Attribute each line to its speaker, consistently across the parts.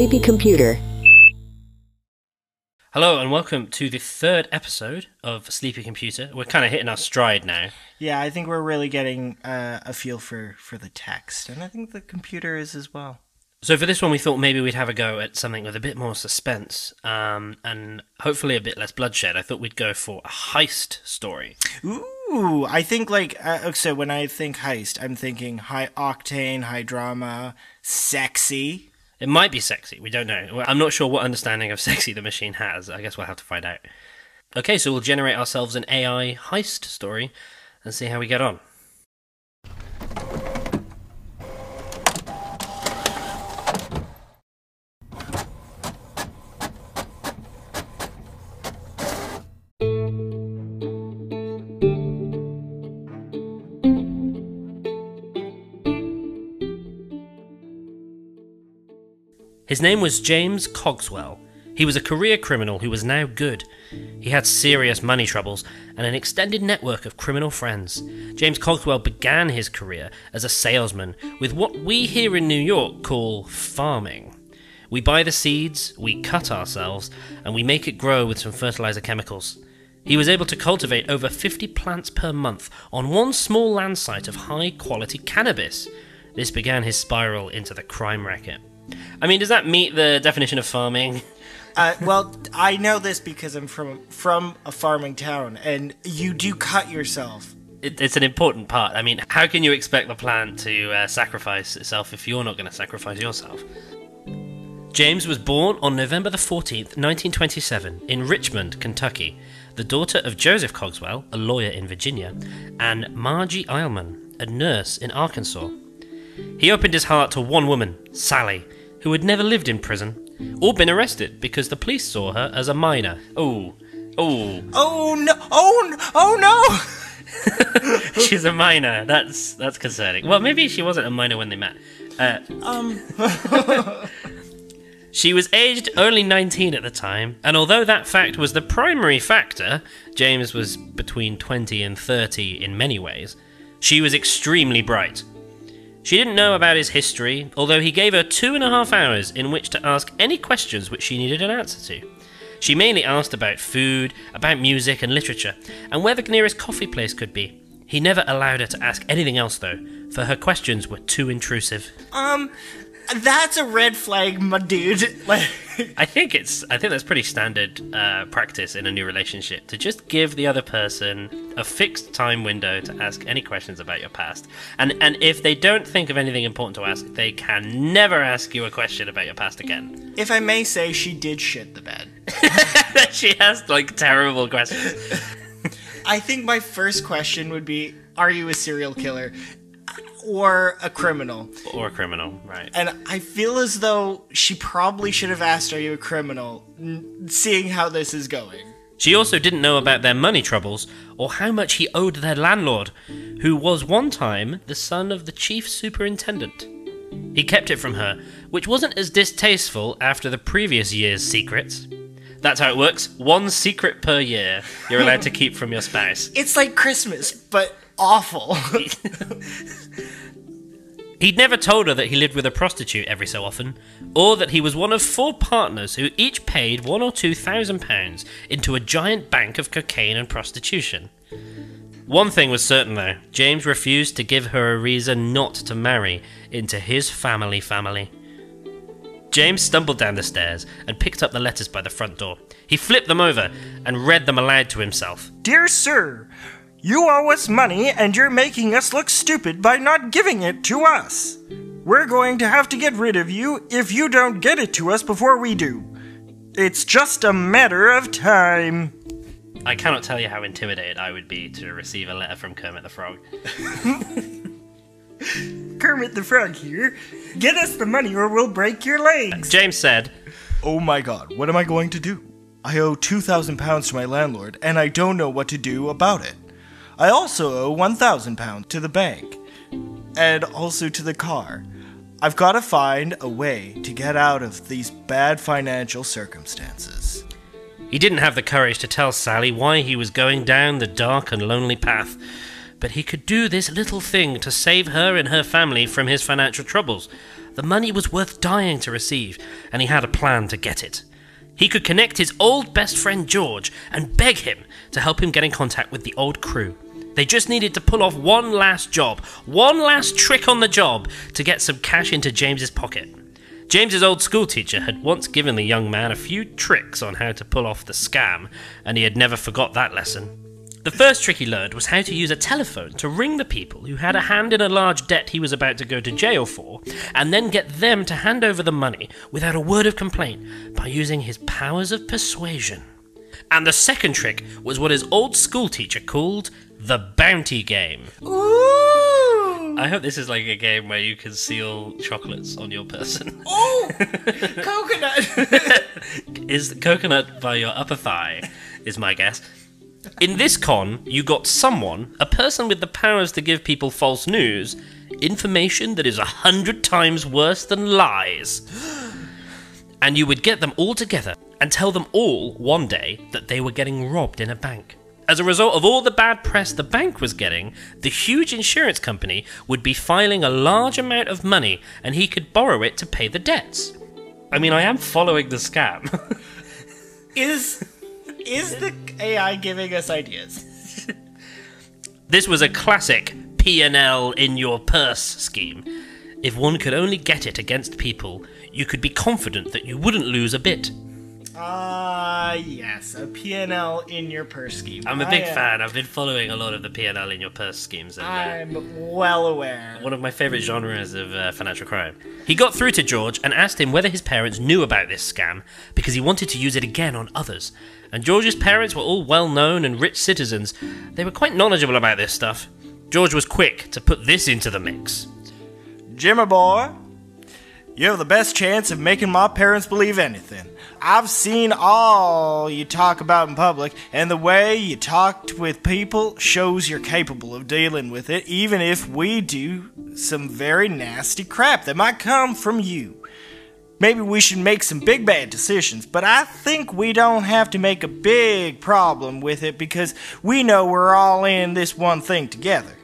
Speaker 1: Sleepy Computer.
Speaker 2: Hello and welcome to the third episode of Sleepy Computer. We're kind of hitting our stride now.
Speaker 3: Yeah, I think we're really getting uh, a feel for, for the text, and I think the computer is as well.
Speaker 2: So for this one, we thought maybe we'd have a go at something with a bit more suspense um, and hopefully a bit less bloodshed. I thought we'd go for a heist story.
Speaker 3: Ooh, I think like uh, so when I think heist, I'm thinking high octane, high drama, sexy.
Speaker 2: It might be sexy. We don't know. I'm not sure what understanding of sexy the machine has. I guess we'll have to find out. Okay, so we'll generate ourselves an AI heist story and see how we get on. His name was James Cogswell. He was a career criminal who was now good. He had serious money troubles and an extended network of criminal friends. James Cogswell began his career as a salesman with what we here in New York call farming. We buy the seeds, we cut ourselves, and we make it grow with some fertilizer chemicals. He was able to cultivate over 50 plants per month on one small land site of high quality cannabis. This began his spiral into the crime racket. I mean, does that meet the definition of farming?
Speaker 3: Uh, well, I know this because I'm from from a farming town, and you do cut yourself.
Speaker 2: It, it's an important part. I mean, how can you expect the plant to uh, sacrifice itself if you're not going to sacrifice yourself? James was born on November the 14th, 1927, in Richmond, Kentucky, the daughter of Joseph Cogswell, a lawyer in Virginia, and Margie Eilman, a nurse in Arkansas. He opened his heart to one woman, Sally, who had never lived in prison or been arrested because the police saw her as a minor. Oh, oh,
Speaker 3: Oh no! Oh no! Oh no!
Speaker 2: she's a minor. That's that's concerning. Well, maybe she wasn't a minor when they met. Uh,
Speaker 3: Um.
Speaker 2: She was aged only 19 at the time, and although that fact was the primary factor, James was between 20 and 30 in many ways, she was extremely bright. She didn't know about his history, although he gave her two and a half hours in which to ask any questions which she needed an answer to. She mainly asked about food, about music and literature, and where the nearest coffee place could be. He never allowed her to ask anything else, though, for her questions were too intrusive.
Speaker 3: Um. That's a red flag, my dude. Like.
Speaker 2: I think it's I think that's pretty standard uh, practice in a new relationship to just give the other person a fixed time window to ask any questions about your past, and and if they don't think of anything important to ask, they can never ask you a question about your past again.
Speaker 3: If I may say, she did shit the bed.
Speaker 2: she asked like terrible questions.
Speaker 3: I think my first question would be Are you a serial killer? Or a criminal?
Speaker 2: or a criminal, right?
Speaker 3: And I feel as though she probably should have asked Are you a criminal? Seeing how this is going.
Speaker 2: She also didn't know about their money troubles or how much he owed their landlord, who was one time the son of the chief superintendent. He kept it from her, which wasn't as distasteful after the previous year's secrets. That's how it works. One secret per year you're allowed to keep from your spouse.
Speaker 3: It's like Christmas, but awful.
Speaker 2: He'd never told her that he lived with a prostitute every so often, or that he was one of four partners who each paid one or two thousand pounds into a giant bank of cocaine and prostitution. One thing was certain though James refused to give her a reason not to marry into his family family. James stumbled down the stairs and picked up the letters by the front door. He flipped them over and read them aloud to himself.
Speaker 3: Dear sir, you owe us money and you're making us look stupid by not giving it to us. We're going to have to get rid of you if you don't get it to us before we do. It's just a matter of time.
Speaker 2: I cannot tell you how intimidated I would be to receive a letter from Kermit the Frog.
Speaker 3: Kermit the Frog here. Get us the money or we'll break your legs.
Speaker 2: James said,
Speaker 3: Oh my god, what am I going to do? I owe 2,000 pounds to my landlord and I don't know what to do about it. I also owe 1,000 pounds to the bank and also to the car. I've got to find a way to get out of these bad financial circumstances.
Speaker 2: He didn't have the courage to tell Sally why he was going down the dark and lonely path, but he could do this little thing to save her and her family from his financial troubles. The money was worth dying to receive, and he had a plan to get it. He could connect his old best friend George and beg him to help him get in contact with the old crew. They just needed to pull off one last job, one last trick on the job to get some cash into James's pocket. James's old schoolteacher had once given the young man a few tricks on how to pull off the scam, and he had never forgot that lesson. The first trick he learned was how to use a telephone to ring the people who had a hand in a large debt he was about to go to jail for, and then get them to hand over the money without a word of complaint by using his powers of persuasion. And the second trick was what his old schoolteacher called the bounty game.
Speaker 3: Ooh!
Speaker 2: I hope this is like a game where you conceal chocolates on your person.
Speaker 3: Oh! Coconut!
Speaker 2: is coconut by your upper thigh, is my guess. In this con, you got someone, a person with the powers to give people false news, information that is a hundred times worse than lies. And you would get them all together and tell them all one day that they were getting robbed in a bank. As a result of all the bad press the bank was getting, the huge insurance company would be filing a large amount of money and he could borrow it to pay the debts. I mean, I am following the scam.
Speaker 3: is is the AI giving us ideas?
Speaker 2: This was a classic P&L in your purse scheme. If one could only get it against people, you could be confident that you wouldn't lose a bit.
Speaker 3: Ah, uh, yes, a P&L in your purse scheme.
Speaker 2: I'm a big fan. I've been following a lot of the P&L in your purse schemes. And, uh,
Speaker 3: I'm well aware.
Speaker 2: One of my favorite genres of uh, financial crime. He got through to George and asked him whether his parents knew about this scam because he wanted to use it again on others. And George's parents were all well known and rich citizens. They were quite knowledgeable about this stuff. George was quick to put this into the mix.
Speaker 3: Jimmy boy, you have the best chance of making my parents believe anything. I've seen all you talk about in public, and the way you talked with people shows you're capable of dealing with it, even if we do some very nasty crap that might come from you. Maybe we should make some big bad decisions, but I think we don't have to make a big problem with it because we know we're all in this one thing together.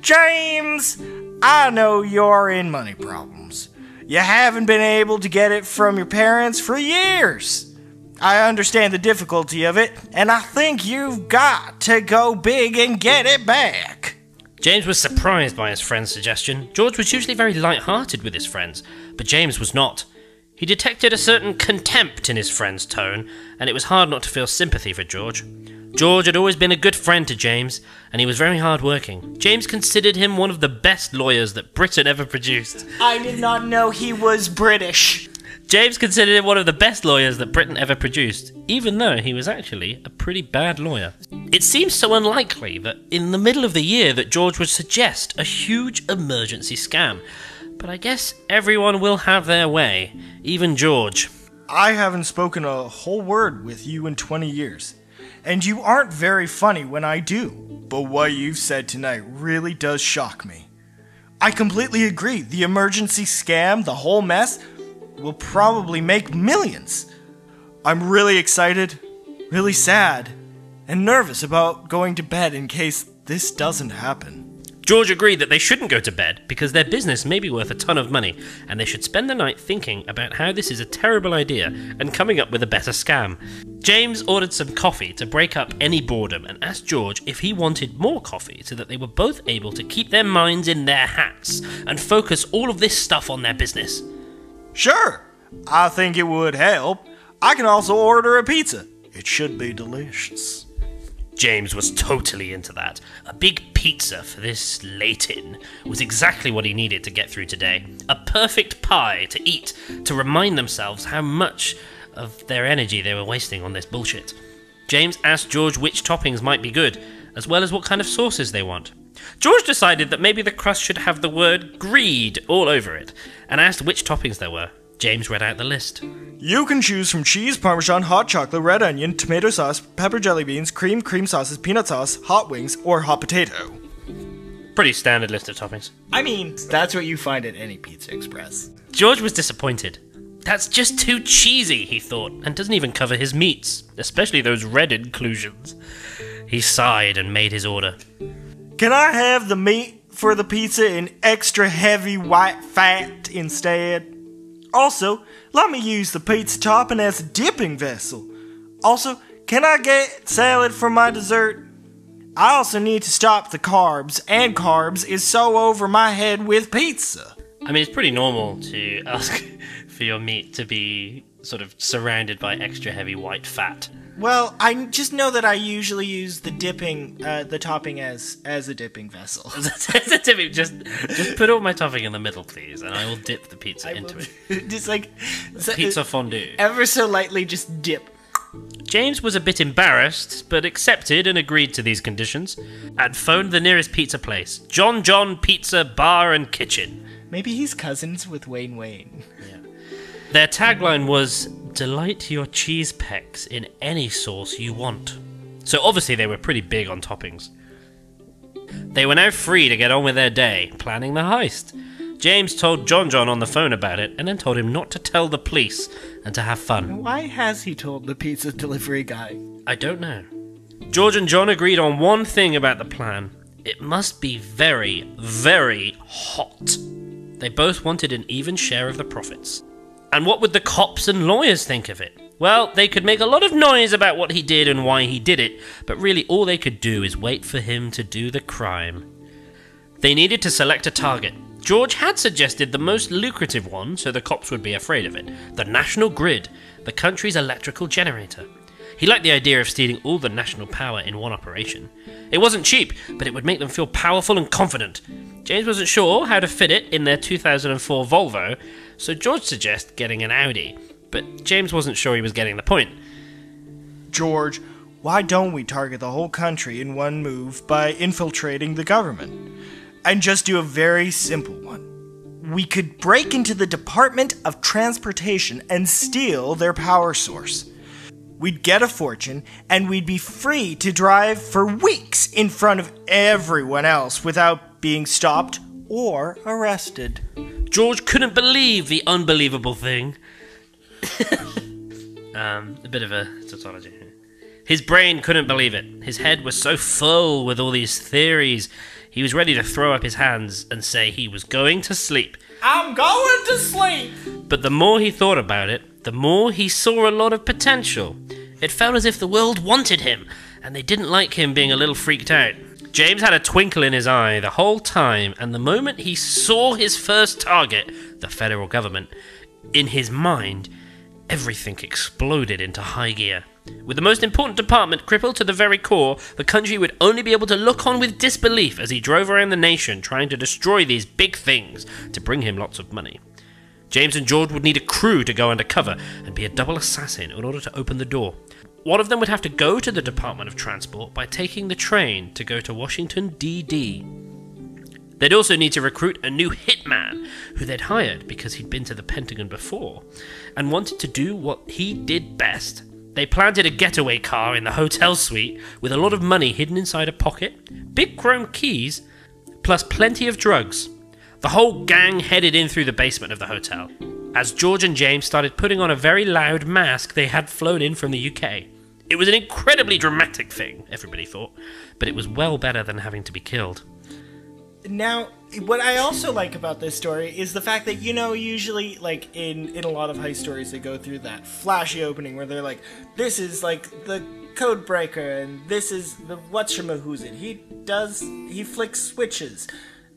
Speaker 3: James, I know you're in money problems. You haven't been able to get it from your parents for years. I understand the difficulty of it, and I think you've got to go big and get it back.
Speaker 2: James was surprised by his friend's suggestion. George was usually very light hearted with his friends, but James was not. He detected a certain contempt in his friend's tone, and it was hard not to feel sympathy for George. George had always been a good friend to James, and he was very hardworking. James considered him one of the best lawyers that Britain ever produced.
Speaker 3: I did not know he was British.
Speaker 2: James considered him one of the best lawyers that Britain ever produced, even though he was actually a pretty bad lawyer. It seems so unlikely that in the middle of the year that George would suggest a huge emergency scam. But I guess everyone will have their way, even George.
Speaker 3: I haven't spoken a whole word with you in 20 years. And you aren't very funny when I do. But what you've said tonight really does shock me. I completely agree. The emergency scam, the whole mess, will probably make millions. I'm really excited, really sad, and nervous about going to bed in case this doesn't happen.
Speaker 2: George agreed that they shouldn't go to bed because their business may be worth a ton of money and they should spend the night thinking about how this is a terrible idea and coming up with a better scam. James ordered some coffee to break up any boredom and asked George if he wanted more coffee so that they were both able to keep their minds in their hats and focus all of this stuff on their business.
Speaker 3: Sure, I think it would help. I can also order a pizza. It should be delicious.
Speaker 2: James was totally into that. A big pizza for this Leighton was exactly what he needed to get through today. A perfect pie to eat to remind themselves how much of their energy they were wasting on this bullshit. James asked George which toppings might be good, as well as what kind of sauces they want. George decided that maybe the crust should have the word greed all over it, and asked which toppings there were. James read out the list.
Speaker 3: You can choose from cheese, parmesan, hot chocolate, red onion, tomato sauce, pepper jelly beans, cream, cream sauces, peanut sauce, hot wings, or hot potato.
Speaker 2: Pretty standard list of toppings.
Speaker 3: I mean, that's what you find at any Pizza Express.
Speaker 2: George was disappointed. That's just too cheesy, he thought, and doesn't even cover his meats, especially those red inclusions. He sighed and made his order.
Speaker 3: Can I have the meat for the pizza in extra heavy white fat instead. Also, let me use the pizza topping as a dipping vessel. Also, can I get salad for my dessert? I also need to stop the carbs, and carbs is so over my head with pizza.
Speaker 2: I mean, it's pretty normal to ask for your meat to be sort of surrounded by extra heavy white fat.
Speaker 3: Well, I just know that I usually use the dipping, uh, the topping as as a dipping vessel.
Speaker 2: just, just put all my topping in the middle, please, and I will dip the pizza into it.
Speaker 3: just like so-
Speaker 2: Pizza fondue.
Speaker 3: ever so lightly, just dip.
Speaker 2: James was a bit embarrassed, but accepted and agreed to these conditions, and phoned the nearest pizza place John John Pizza Bar and Kitchen.
Speaker 3: Maybe he's cousins with Wayne Wayne.
Speaker 2: Their tagline was Delight your cheese pecks in any sauce you want. So obviously they were pretty big on toppings. They were now free to get on with their day, planning the heist. James told John John on the phone about it and then told him not to tell the police and to have fun.
Speaker 3: Why has he told the pizza delivery guy?
Speaker 2: I don't know. George and John agreed on one thing about the plan it must be very, very hot. They both wanted an even share of the profits. And what would the cops and lawyers think of it? Well, they could make a lot of noise about what he did and why he did it, but really all they could do is wait for him to do the crime. They needed to select a target. George had suggested the most lucrative one so the cops would be afraid of it the National Grid, the country's electrical generator. He liked the idea of stealing all the national power in one operation. It wasn't cheap, but it would make them feel powerful and confident. James wasn't sure how to fit it in their 2004 Volvo, so George suggests getting an Audi, but James wasn't sure he was getting the point.
Speaker 3: George, why don't we target the whole country in one move by infiltrating the government? And just do a very simple one. We could break into the Department of Transportation and steal their power source. We'd get a fortune, and we'd be free to drive for weeks in front of everyone else without being stopped or arrested.
Speaker 2: George couldn't believe the unbelievable thing. um, a bit of a tautology here. His brain couldn't believe it. His head was so full with all these theories, he was ready to throw up his hands and say he was going to sleep.
Speaker 3: I'm going to sleep!
Speaker 2: But the more he thought about it, the more he saw a lot of potential. It felt as if the world wanted him, and they didn't like him being a little freaked out. James had a twinkle in his eye the whole time, and the moment he saw his first target, the federal government, in his mind, everything exploded into high gear. With the most important department crippled to the very core, the country would only be able to look on with disbelief as he drove around the nation trying to destroy these big things to bring him lots of money. James and George would need a crew to go undercover and be a double assassin in order to open the door. One of them would have to go to the Department of Transport by taking the train to go to Washington, D.D. They'd also need to recruit a new hitman who they'd hired because he'd been to the Pentagon before and wanted to do what he did best. They planted a getaway car in the hotel suite with a lot of money hidden inside a pocket, big chrome keys, plus plenty of drugs. The whole gang headed in through the basement of the hotel as George and James started putting on a very loud mask they had flown in from the UK. It was an incredibly dramatic thing, everybody thought, but it was well better than having to be killed.
Speaker 3: Now, what I also like about this story is the fact that you know usually like in in a lot of heist stories they go through that flashy opening where they're like this is like the code breaker and this is the what's who's it he does he flicks switches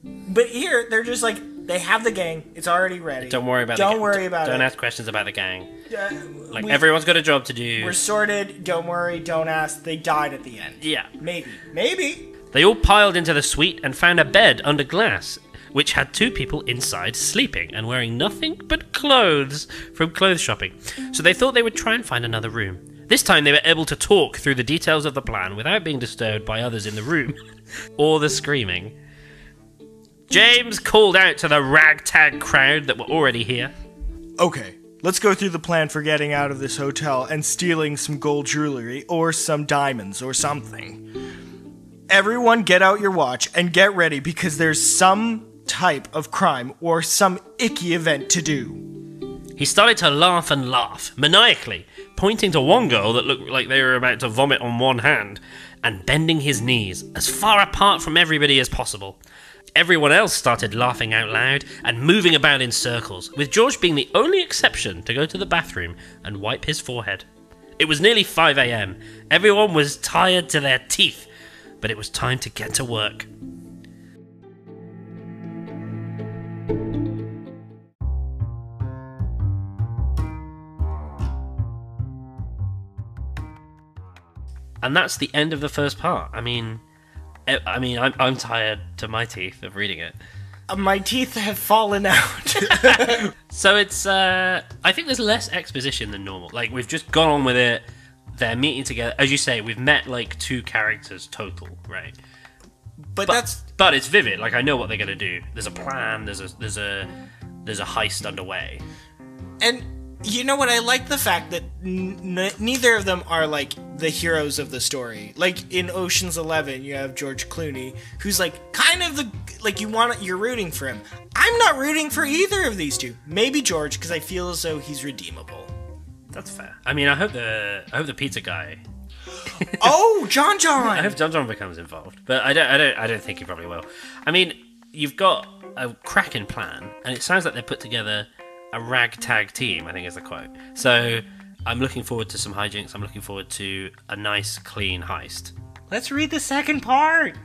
Speaker 3: but here they're just like they have the gang it's already ready
Speaker 2: Don't worry about
Speaker 3: don't worry about it.
Speaker 2: Don't ask questions about the gang.
Speaker 3: Uh,
Speaker 2: Like
Speaker 3: we-
Speaker 2: everyone's got a job to do.
Speaker 3: we're sorted don't worry don't ask they died at the end
Speaker 2: Yeah.
Speaker 3: maybe maybe
Speaker 2: They all piled into the suite and found a bed under glass, which had two people inside sleeping and wearing nothing but clothes from clothes shopping. So they thought they would try and find another room. This time they were able to talk through the details of the plan without being disturbed by others in the room or the screaming. James called out to the ragtag crowd that were already here.
Speaker 3: Okay, let's go through the plan for getting out of this hotel and stealing some gold jewelry or some diamonds or something. Everyone get out your watch and get ready because there's some type of crime or some icky event to do.
Speaker 2: He started to laugh and laugh, maniacally, pointing to one girl that looked like they were about to vomit on one hand, and bending his knees as far apart from everybody as possible. Everyone else started laughing out loud and moving about in circles, with George being the only exception to go to the bathroom and wipe his forehead. It was nearly 5 am. Everyone was tired to their teeth, but it was time to get to work. And that's the end of the first part. I mean, I mean, I'm, I'm tired to my teeth of reading it.
Speaker 3: Uh, My teeth have fallen out.
Speaker 2: So it's, uh, I think there's less exposition than normal. Like, we've just gone on with it. They're meeting together. As you say, we've met like two characters total, right?
Speaker 3: but
Speaker 2: But,
Speaker 3: that's
Speaker 2: but it's vivid. Like, I know what they're going to do. There's a plan, there's a, there's a, there's a heist underway.
Speaker 3: and you know what? I like the fact that n- neither of them are like the heroes of the story. Like in Ocean's Eleven, you have George Clooney, who's like kind of the like you want you're rooting for him. I'm not rooting for either of these two. Maybe George because I feel as though he's redeemable.
Speaker 2: That's fair. I mean, I hope the, I hope the pizza guy
Speaker 3: oh, John John.
Speaker 2: I hope John John becomes involved, but I don't. I don't. I don't think he probably will. I mean, you've got a cracking plan, and it sounds like they put together a ragtag team. I think is the quote. So I'm looking forward to some hijinks. I'm looking forward to a nice, clean heist.
Speaker 3: Let's read the second part.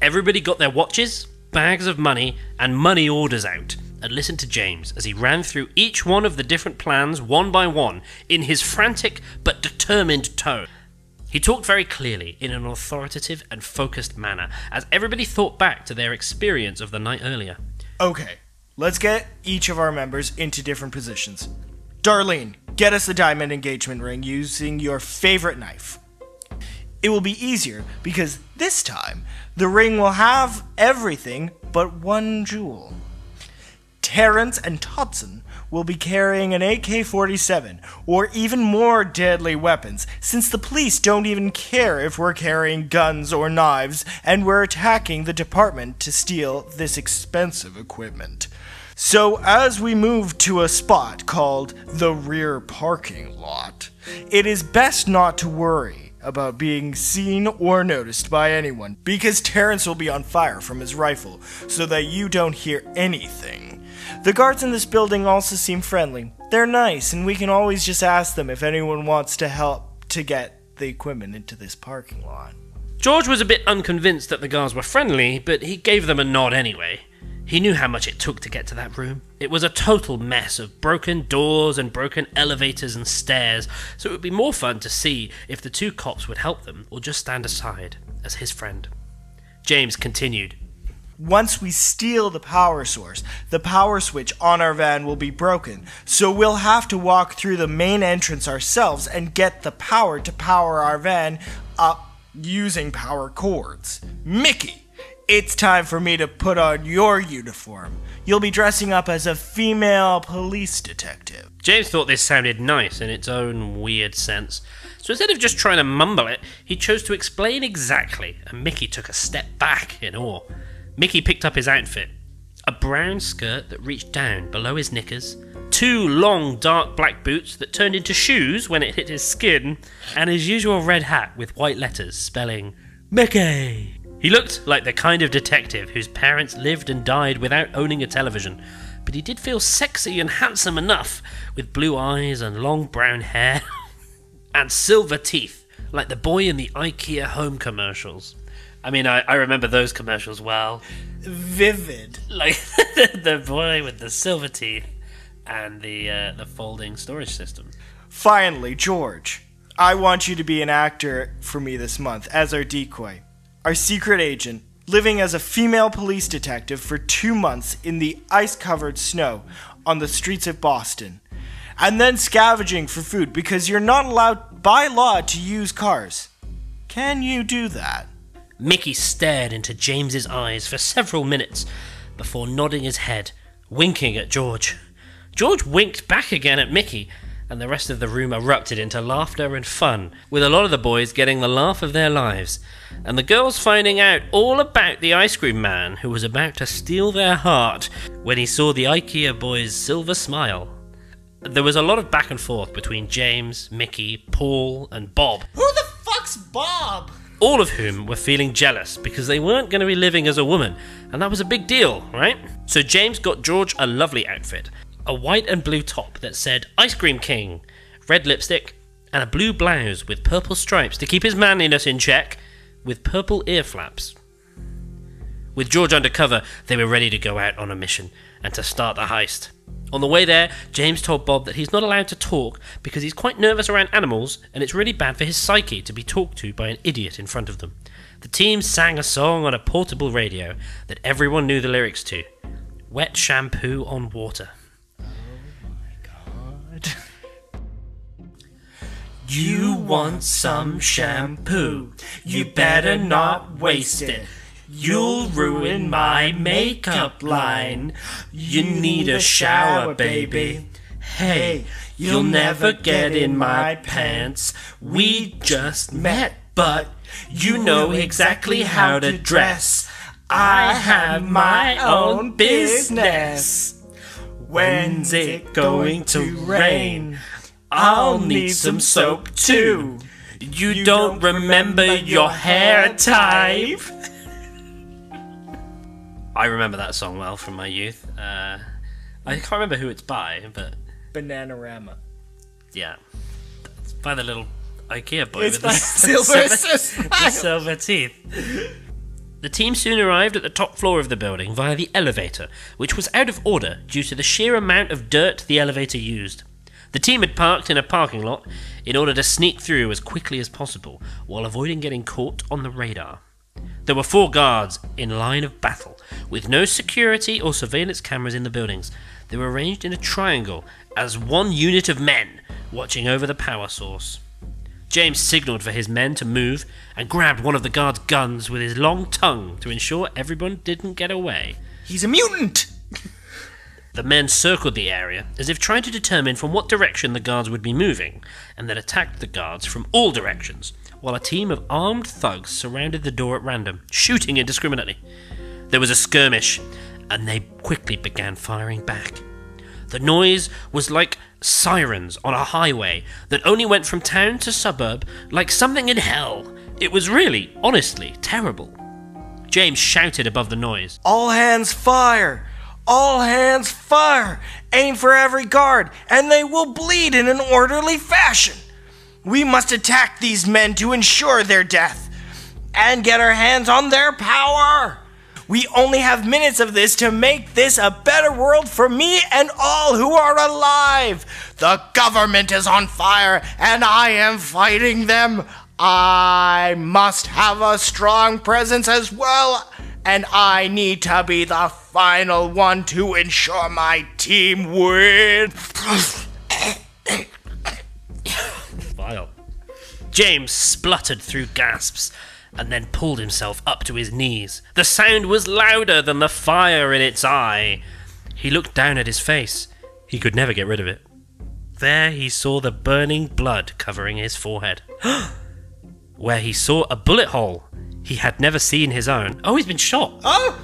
Speaker 2: Everybody got their watches, bags of money, and money orders out, and listened to James as he ran through each one of the different plans one by one in his frantic but determined tone. He talked very clearly, in an authoritative and focused manner, as everybody thought back to their experience of the night earlier.
Speaker 3: Okay, let's get each of our members into different positions. Darlene, get us the diamond engagement ring using your favorite knife. It will be easier because this time the ring will have everything but one jewel. Terrence and Todson will be carrying an AK 47 or even more deadly weapons, since the police don't even care if we're carrying guns or knives and we're attacking the department to steal this expensive equipment. So, as we move to a spot called the rear parking lot, it is best not to worry about being seen or noticed by anyone because Terrence will be on fire from his rifle so that you don't hear anything. The guards in this building also seem friendly. They're nice, and we can always just ask them if anyone wants to help to get the equipment into this parking lot.
Speaker 2: George was a bit unconvinced that the guards were friendly, but he gave them a nod anyway. He knew how much it took to get to that room. It was a total mess of broken doors and broken elevators and stairs, so it would be more fun to see if the two cops would help them or just stand aside as his friend. James continued.
Speaker 3: Once we steal the power source, the power switch on our van will be broken, so we'll have to walk through the main entrance ourselves and get the power to power our van up using power cords. Mickey, it's time for me to put on your uniform. You'll be dressing up as a female police detective.
Speaker 2: James thought this sounded nice in its own weird sense, so instead of just trying to mumble it, he chose to explain exactly, and Mickey took a step back in awe. Mickey picked up his outfit a brown skirt that reached down below his knickers, two long dark black boots that turned into shoes when it hit his skin, and his usual red hat with white letters spelling Mickey. He looked like the kind of detective whose parents lived and died without owning a television, but he did feel sexy and handsome enough, with blue eyes and long brown hair, and silver teeth, like the boy in the IKEA home commercials. I mean, I, I remember those commercials well.
Speaker 3: Vivid.
Speaker 2: Like the boy with the silver teeth and the uh, the folding storage system.
Speaker 3: Finally, George, I want you to be an actor for me this month as our decoy. Our secret agent, living as a female police detective for two months in the ice covered snow on the streets of Boston. And then scavenging for food because you're not allowed by law to use cars. Can you do that?
Speaker 2: Mickey stared into James's eyes for several minutes before nodding his head, winking at George. George winked back again at Mickey, and the rest of the room erupted into laughter and fun, with a lot of the boys getting the laugh of their lives, and the girls finding out all about the ice cream man who was about to steal their heart when he saw the IKEA boys' silver smile. There was a lot of back and forth between James, Mickey, Paul, and Bob,
Speaker 3: Who the fuck's Bob?
Speaker 2: All of whom were feeling jealous because they weren't going to be living as a woman, and that was a big deal, right? So James got George a lovely outfit a white and blue top that said Ice Cream King, red lipstick, and a blue blouse with purple stripes to keep his manliness in check, with purple ear flaps. With George undercover, they were ready to go out on a mission and to start the heist. On the way there, James told Bob that he's not allowed to talk because he's quite nervous around animals and it's really bad for his psyche to be talked to by an idiot in front of them. The team sang a song on a portable radio that everyone knew the lyrics to Wet Shampoo on Water. Oh my god.
Speaker 1: You want some shampoo? You better not waste it. You'll ruin my makeup line. You need a shower, baby. Hey, you'll never get in my pants. We just met, but you know exactly how to dress. I have my own business. When's it going to rain? I'll need some soap too. You don't remember your hair type?
Speaker 2: I remember that song well from my youth. Uh, I can't remember who it's by, but
Speaker 3: Bananarama.
Speaker 2: yeah. It's by the little IKEA boy
Speaker 3: It's
Speaker 2: with
Speaker 3: by
Speaker 2: the,
Speaker 3: Silver
Speaker 2: the silver teeth. The team soon arrived at the top floor of the building via the elevator, which was out of order due to the sheer amount of dirt the elevator used. The team had parked in a parking lot in order to sneak through as quickly as possible while avoiding getting caught on the radar. There were four guards in line of battle, with no security or surveillance cameras in the buildings. They were arranged in a triangle as one unit of men watching over the power source. James signaled for his men to move and grabbed one of the guard's guns with his long tongue to ensure everyone didn't get away.
Speaker 3: He's a mutant.
Speaker 2: The men circled the area as if trying to determine from what direction the guards would be moving, and then attacked the guards from all directions, while a team of armed thugs surrounded the door at random, shooting indiscriminately. There was a skirmish, and they quickly began firing back. The noise was like sirens on a highway that only went from town to suburb like something in hell. It was really, honestly, terrible. James shouted above the noise.
Speaker 3: All hands fire! All hands fire! Aim for every guard, and they will bleed in an orderly fashion. We must attack these men to ensure their death and get our hands on their power. We only have minutes of this to make this a better world for me and all who are alive. The government is on fire, and I am fighting them. I must have a strong presence as well, and I need to be the final one to ensure my team wins.
Speaker 2: James spluttered through gasps and then pulled himself up to his knees. The sound was louder than the fire in its eye. He looked down at his face. He could never get rid of it. There he saw the burning blood covering his forehead. Where he saw a bullet hole. He had never seen his own. Oh, he's been shot.
Speaker 3: Oh,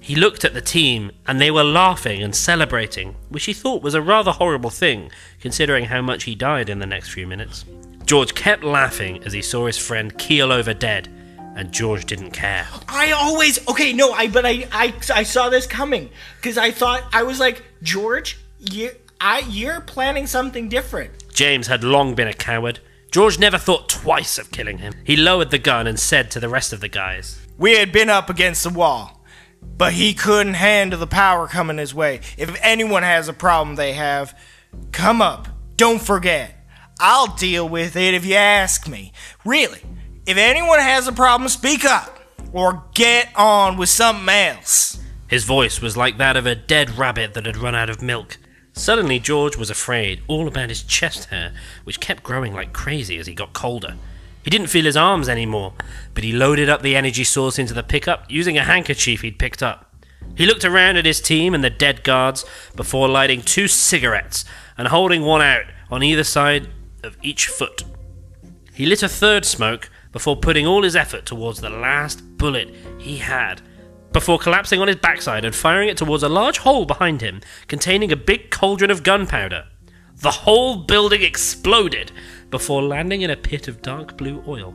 Speaker 2: He looked at the team, and they were laughing and celebrating, which he thought was a rather horrible thing, considering how much he died in the next few minutes. George kept laughing as he saw his friend keel over dead, and George didn't care.
Speaker 3: I always okay. No, I but I I, I saw this coming because I thought I was like George, you I you're planning something different.
Speaker 2: James had long been a coward. George never thought twice of killing him. He lowered the gun and said to the rest of the guys,
Speaker 3: We had been up against the wall, but he couldn't handle the power coming his way. If anyone has a problem they have, come up. Don't forget. I'll deal with it if you ask me. Really, if anyone has a problem, speak up or get on with something else.
Speaker 2: His voice was like that of a dead rabbit that had run out of milk. Suddenly, George was afraid all about his chest hair, which kept growing like crazy as he got colder. He didn't feel his arms anymore, but he loaded up the energy source into the pickup using a handkerchief he'd picked up. He looked around at his team and the dead guards before lighting two cigarettes and holding one out on either side of each foot. He lit a third smoke before putting all his effort towards the last bullet he had, before collapsing on his backside and firing it towards a large hole behind him containing a big cauldron of gunpowder. The whole building exploded before landing in a pit of dark blue oil.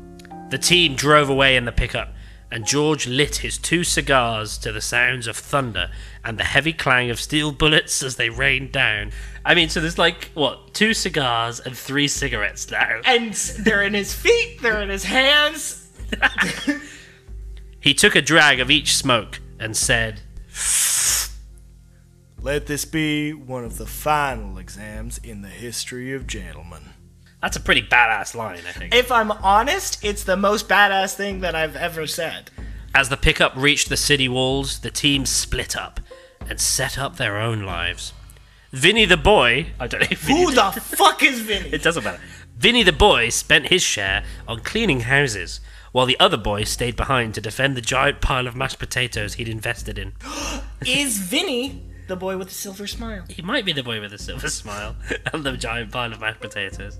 Speaker 2: The team drove away in the pickup, and George lit his two cigars to the sounds of thunder and the heavy clang of steel bullets as they rained down. I mean, so there's like, what, two cigars and three cigarettes now.
Speaker 3: And they're in his feet, they're in his hands.
Speaker 2: He took a drag of each smoke and said,
Speaker 4: Let this be one of the final exams in the history of gentlemen.
Speaker 2: That's a pretty badass line, I think.
Speaker 3: If I'm honest, it's the most badass thing that I've ever said.
Speaker 2: As the pickup reached the city walls, the team split up and set up their own lives. Vinny the boy, I don't know
Speaker 3: Who the fuck is Vinny?
Speaker 2: It doesn't matter. Vinny the boy spent his share on cleaning houses, while the other boy stayed behind to defend the giant pile of mashed potatoes he'd invested in.
Speaker 3: Is Vinny the boy with the silver smile?
Speaker 2: He might be the boy with the silver smile and the giant pile of mashed potatoes.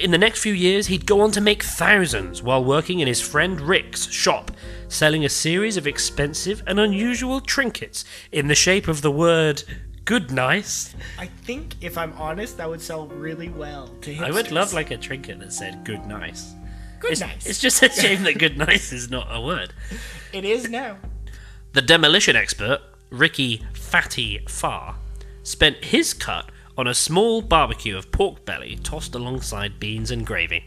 Speaker 2: In the next few years, he'd go on to make thousands while working in his friend Rick's shop, selling a series of expensive and unusual trinkets in the shape of the word good nice.
Speaker 3: I think, if I'm honest, that would sell really well to hipsters.
Speaker 2: I would love like a trinket that said good nice.
Speaker 3: good
Speaker 2: It's,
Speaker 3: nice.
Speaker 2: it's just a shame that good nice is not a word.
Speaker 3: it is now.
Speaker 2: The demolition expert, Ricky Fatty Farr, spent his cut on a small barbecue of pork belly tossed alongside beans and gravy.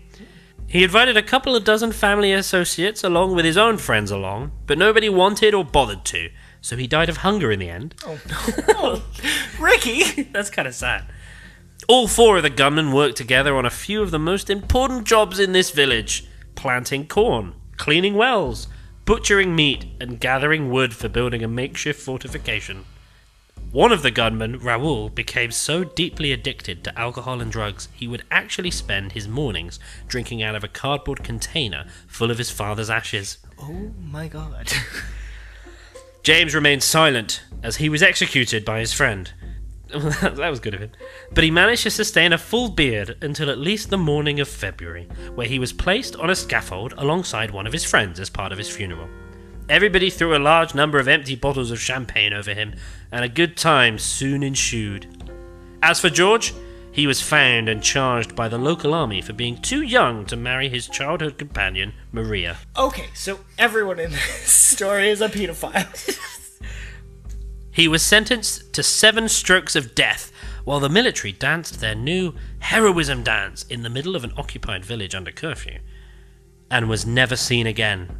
Speaker 2: He invited a couple of dozen family associates along with his own friends along, but nobody wanted or bothered to, so he died of hunger in the end.
Speaker 3: Oh no, Ricky!
Speaker 2: That's kind of sad. All four of the gunmen worked together on a few of the most important jobs in this village planting corn, cleaning wells, butchering meat, and gathering wood for building a makeshift fortification. One of the gunmen, Raoul, became so deeply addicted to alcohol and drugs he would actually spend his mornings drinking out of a cardboard container full of his father's ashes.
Speaker 3: Oh my god.
Speaker 2: James remained silent as he was executed by his friend. that was good of him. But he managed to sustain a full beard until at least the morning of February, where he was placed on a scaffold alongside one of his friends as part of his funeral. Everybody threw a large number of empty bottles of champagne over him, and a good time soon ensued. As for George, he was found and charged by the local army for being too young to marry his childhood companion, Maria.
Speaker 3: Okay, so everyone in this story is a pedophile.
Speaker 2: He was sentenced to seven strokes of death while the military danced their new heroism dance in the middle of an occupied village under curfew, and was never seen again.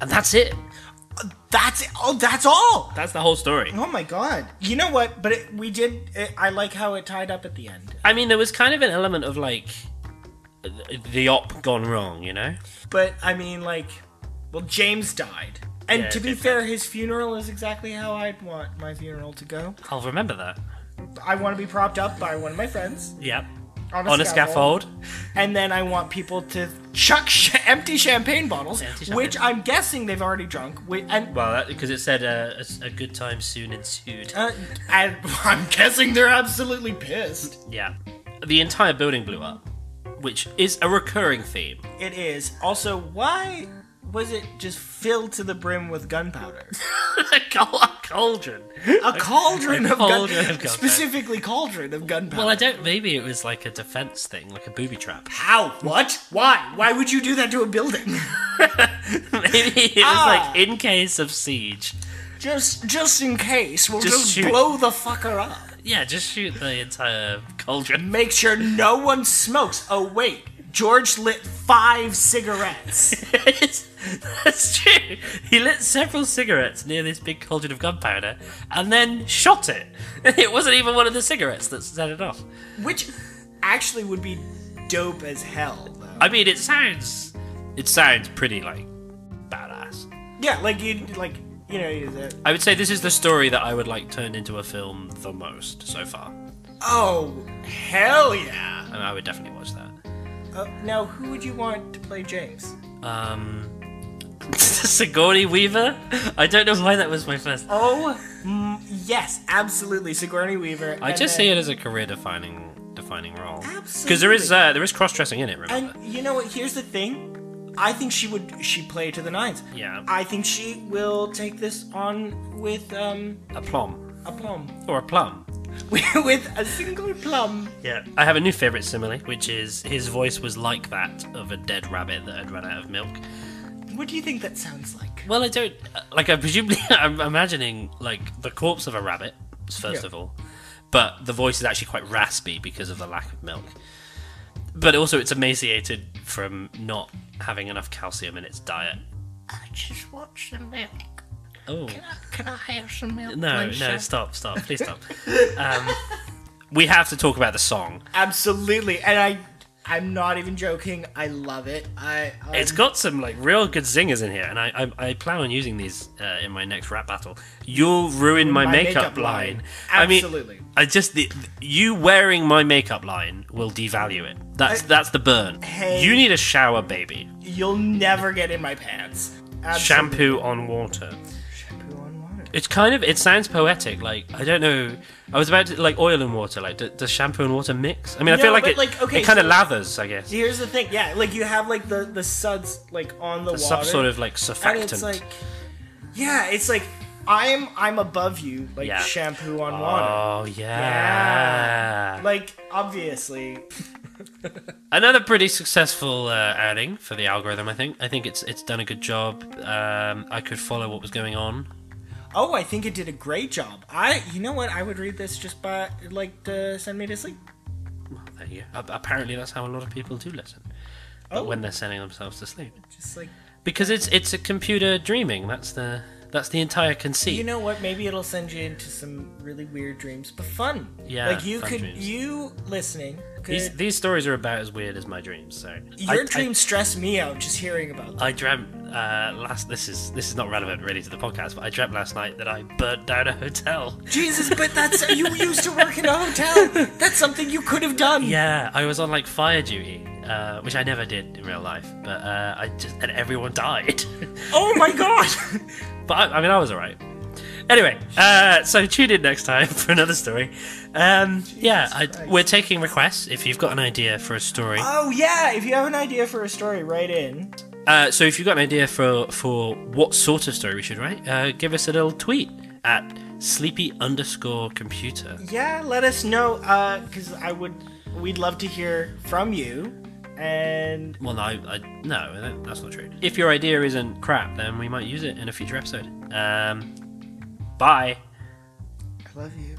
Speaker 2: And that's it.
Speaker 3: that's it. Oh, that's all.
Speaker 2: That's the whole story.
Speaker 3: Oh my god. You know what? But it, we did. It, I like how it tied up at the end.
Speaker 2: I mean, there was kind of an element of like the op gone wrong, you know?
Speaker 3: But I mean, like, well, James died. And
Speaker 2: Yeah,
Speaker 3: to be fair, his funeral is exactly how I'd want my funeral to go.
Speaker 2: I'll remember that.
Speaker 3: I want to be propped up by one of my friends
Speaker 2: Yep.
Speaker 3: On a,
Speaker 2: On a
Speaker 3: scaffold,
Speaker 2: scaffold.
Speaker 3: and then I want people to chuck sh- empty champagne bottles,
Speaker 2: Empty champagne.
Speaker 3: which I'm guessing they've already drunk. Wi- And
Speaker 2: Well, because it said uh, a, a good time soon ensued.
Speaker 3: uh, and I'm guessing they're absolutely pissed.
Speaker 2: Yeah. The entire building blew up, which is a recurring theme.
Speaker 3: It is. Also, why was it just filled to the brim with gunpowder?
Speaker 2: a cauldron.
Speaker 3: A cauldron,
Speaker 2: a
Speaker 3: of, gun-
Speaker 2: of gunpowder.
Speaker 3: specifically cauldron of gunpowder.
Speaker 2: Well, I don't. Maybe it was like a defense thing, like a booby trap.
Speaker 3: How? What? Why? Why would you do that to a building?
Speaker 2: Maybe it was
Speaker 3: Ah.
Speaker 2: like in case of siege.
Speaker 3: just, just in case, we'll
Speaker 2: Just
Speaker 3: just,
Speaker 2: shoot.
Speaker 3: blow the fucker up.
Speaker 2: Yeah, just shoot the entire cauldron.
Speaker 3: Make sure no one smokes. Oh wait, George lit five cigarettes.
Speaker 2: That's true. He lit several cigarettes near this big cauldron of gunpowder and then shot it. It wasn't even one of the cigarettes that set it off.
Speaker 3: which actually would be dope as hell, though.
Speaker 2: I mean, it sounds. It sounds pretty like badass.
Speaker 3: Yeah, like you, like you know,
Speaker 2: I would say this is the story that I would like turned into a film the most so far,
Speaker 3: oh hell yeah.
Speaker 2: and I would definitely watch that.
Speaker 3: Uh, now, who would you want to play James?
Speaker 2: Um, Sigourney Weaver. I don't know why that was my first.
Speaker 3: Oh, mm, yes, absolutely. Sigourney Weaver.
Speaker 2: I just
Speaker 3: then-
Speaker 2: see it as a career-defining defining role. Absolutely, Because there is uh, there is cross-dressing in it. Remember?
Speaker 3: And you know what? Here's the thing. I think she would. She play to the nines.
Speaker 2: Yeah.
Speaker 3: I think she will take this on with um
Speaker 2: a plum
Speaker 3: a plum,
Speaker 2: or a plum.
Speaker 3: with a single plum.
Speaker 2: Yeah. I have a new favorite simile, which is his voice was like that of a dead rabbit that had run out of milk.
Speaker 3: What do you think that sounds like?
Speaker 2: Well, I don't uh, like. I presumably I'm imagining like the corpse of a rabbit first
Speaker 3: Yeah.
Speaker 2: of all, but the voice is actually quite raspy because of the lack of milk. But also, it's emaciated from not having enough calcium in its diet.
Speaker 3: I just want some milk.
Speaker 2: Oh
Speaker 3: Can I have some milk?
Speaker 2: no, no! Stop, stop! Please stop. um, we have to talk about the song.
Speaker 3: Absolutely, and I, I'm not even joking. I love it. I. Um,
Speaker 2: It's got some like real good singers in here, and I I, I plan on using these uh, in my next rap battle. You'll ruin my,
Speaker 3: my
Speaker 2: makeup,
Speaker 3: makeup
Speaker 2: line.
Speaker 3: line.
Speaker 2: I mean,
Speaker 3: Absolutely.
Speaker 2: I just the, you wearing my makeup line will devalue it. That's
Speaker 3: I-
Speaker 2: that's the burn.
Speaker 3: Hey.
Speaker 2: You need a shower, baby.
Speaker 3: You'll never get in my pants. Absolutely.
Speaker 2: Shampoo on water.
Speaker 3: Shampoo on water.
Speaker 2: It's kind of it sounds poetic. Like I don't know. I was about to like oil and water. Like d- does shampoo and water mix? I mean, I
Speaker 3: No,
Speaker 2: feel like
Speaker 3: but,
Speaker 2: it.
Speaker 3: like, okay,
Speaker 2: it kind of
Speaker 3: so-
Speaker 2: lathers. I guess.
Speaker 3: Here's the thing. Yeah, like you have like the the suds like on the, water.
Speaker 2: Some sort of like
Speaker 3: and
Speaker 2: surfactant.
Speaker 3: it's like, yeah, it's like I'm I'm above you, like
Speaker 2: Yeah.
Speaker 3: shampoo on water.
Speaker 2: oh yeah.
Speaker 3: Like obviously,
Speaker 2: Another pretty successful uh, outing for the algorithm. I think. I think it's it's done a good job. Um, I could follow what was going on.
Speaker 3: Oh, I think it did a great job. I, you know what, I would read this just by like to send me to sleep.
Speaker 2: Well, there you go. Apparently, that's how a lot of people do listen. But
Speaker 3: Oh.
Speaker 2: when they're sending themselves to sleep,
Speaker 3: Just like
Speaker 2: because it's it's a computer dreaming. That's the that's the entire conceit.
Speaker 3: you know what, maybe it'll send you into some really weird dreams, but fun.
Speaker 2: Yeah,
Speaker 3: like you could
Speaker 2: dreams.
Speaker 3: you listening. Could,
Speaker 2: these these stories are about as weird as my dreams. So
Speaker 3: your
Speaker 2: I-
Speaker 3: dreams stress me out just hearing about them.
Speaker 2: I, I dreamt uh, last. This is this is not relevant really to the podcast, but I dreamt last night that I burnt down a hotel.
Speaker 3: Jesus, but that's you used to work in a hotel. That's something you could have done.
Speaker 2: Yeah, I was on like fire duty, uh, which I never did in real life. But uh, I just and everyone died.
Speaker 3: Oh my god.
Speaker 2: but I, I mean, I was alright. Anyway, uh, so tune in next time for another story. Um, yeah, I, we're taking requests. If you've got an idea for a story,
Speaker 3: oh yeah, if you have an idea for a story, write in.
Speaker 2: uh, so if you've got an idea for for what sort of story we should write, uh, give us a little tweet at sleepy underscore computer.
Speaker 3: Yeah, let us know. Uh, because I would, we'd love to hear from you. And
Speaker 2: Well, no, I, I, no, that- that's not true. If your idea isn't crap, then we might use it in a future episode. Um, bye.
Speaker 3: I love you.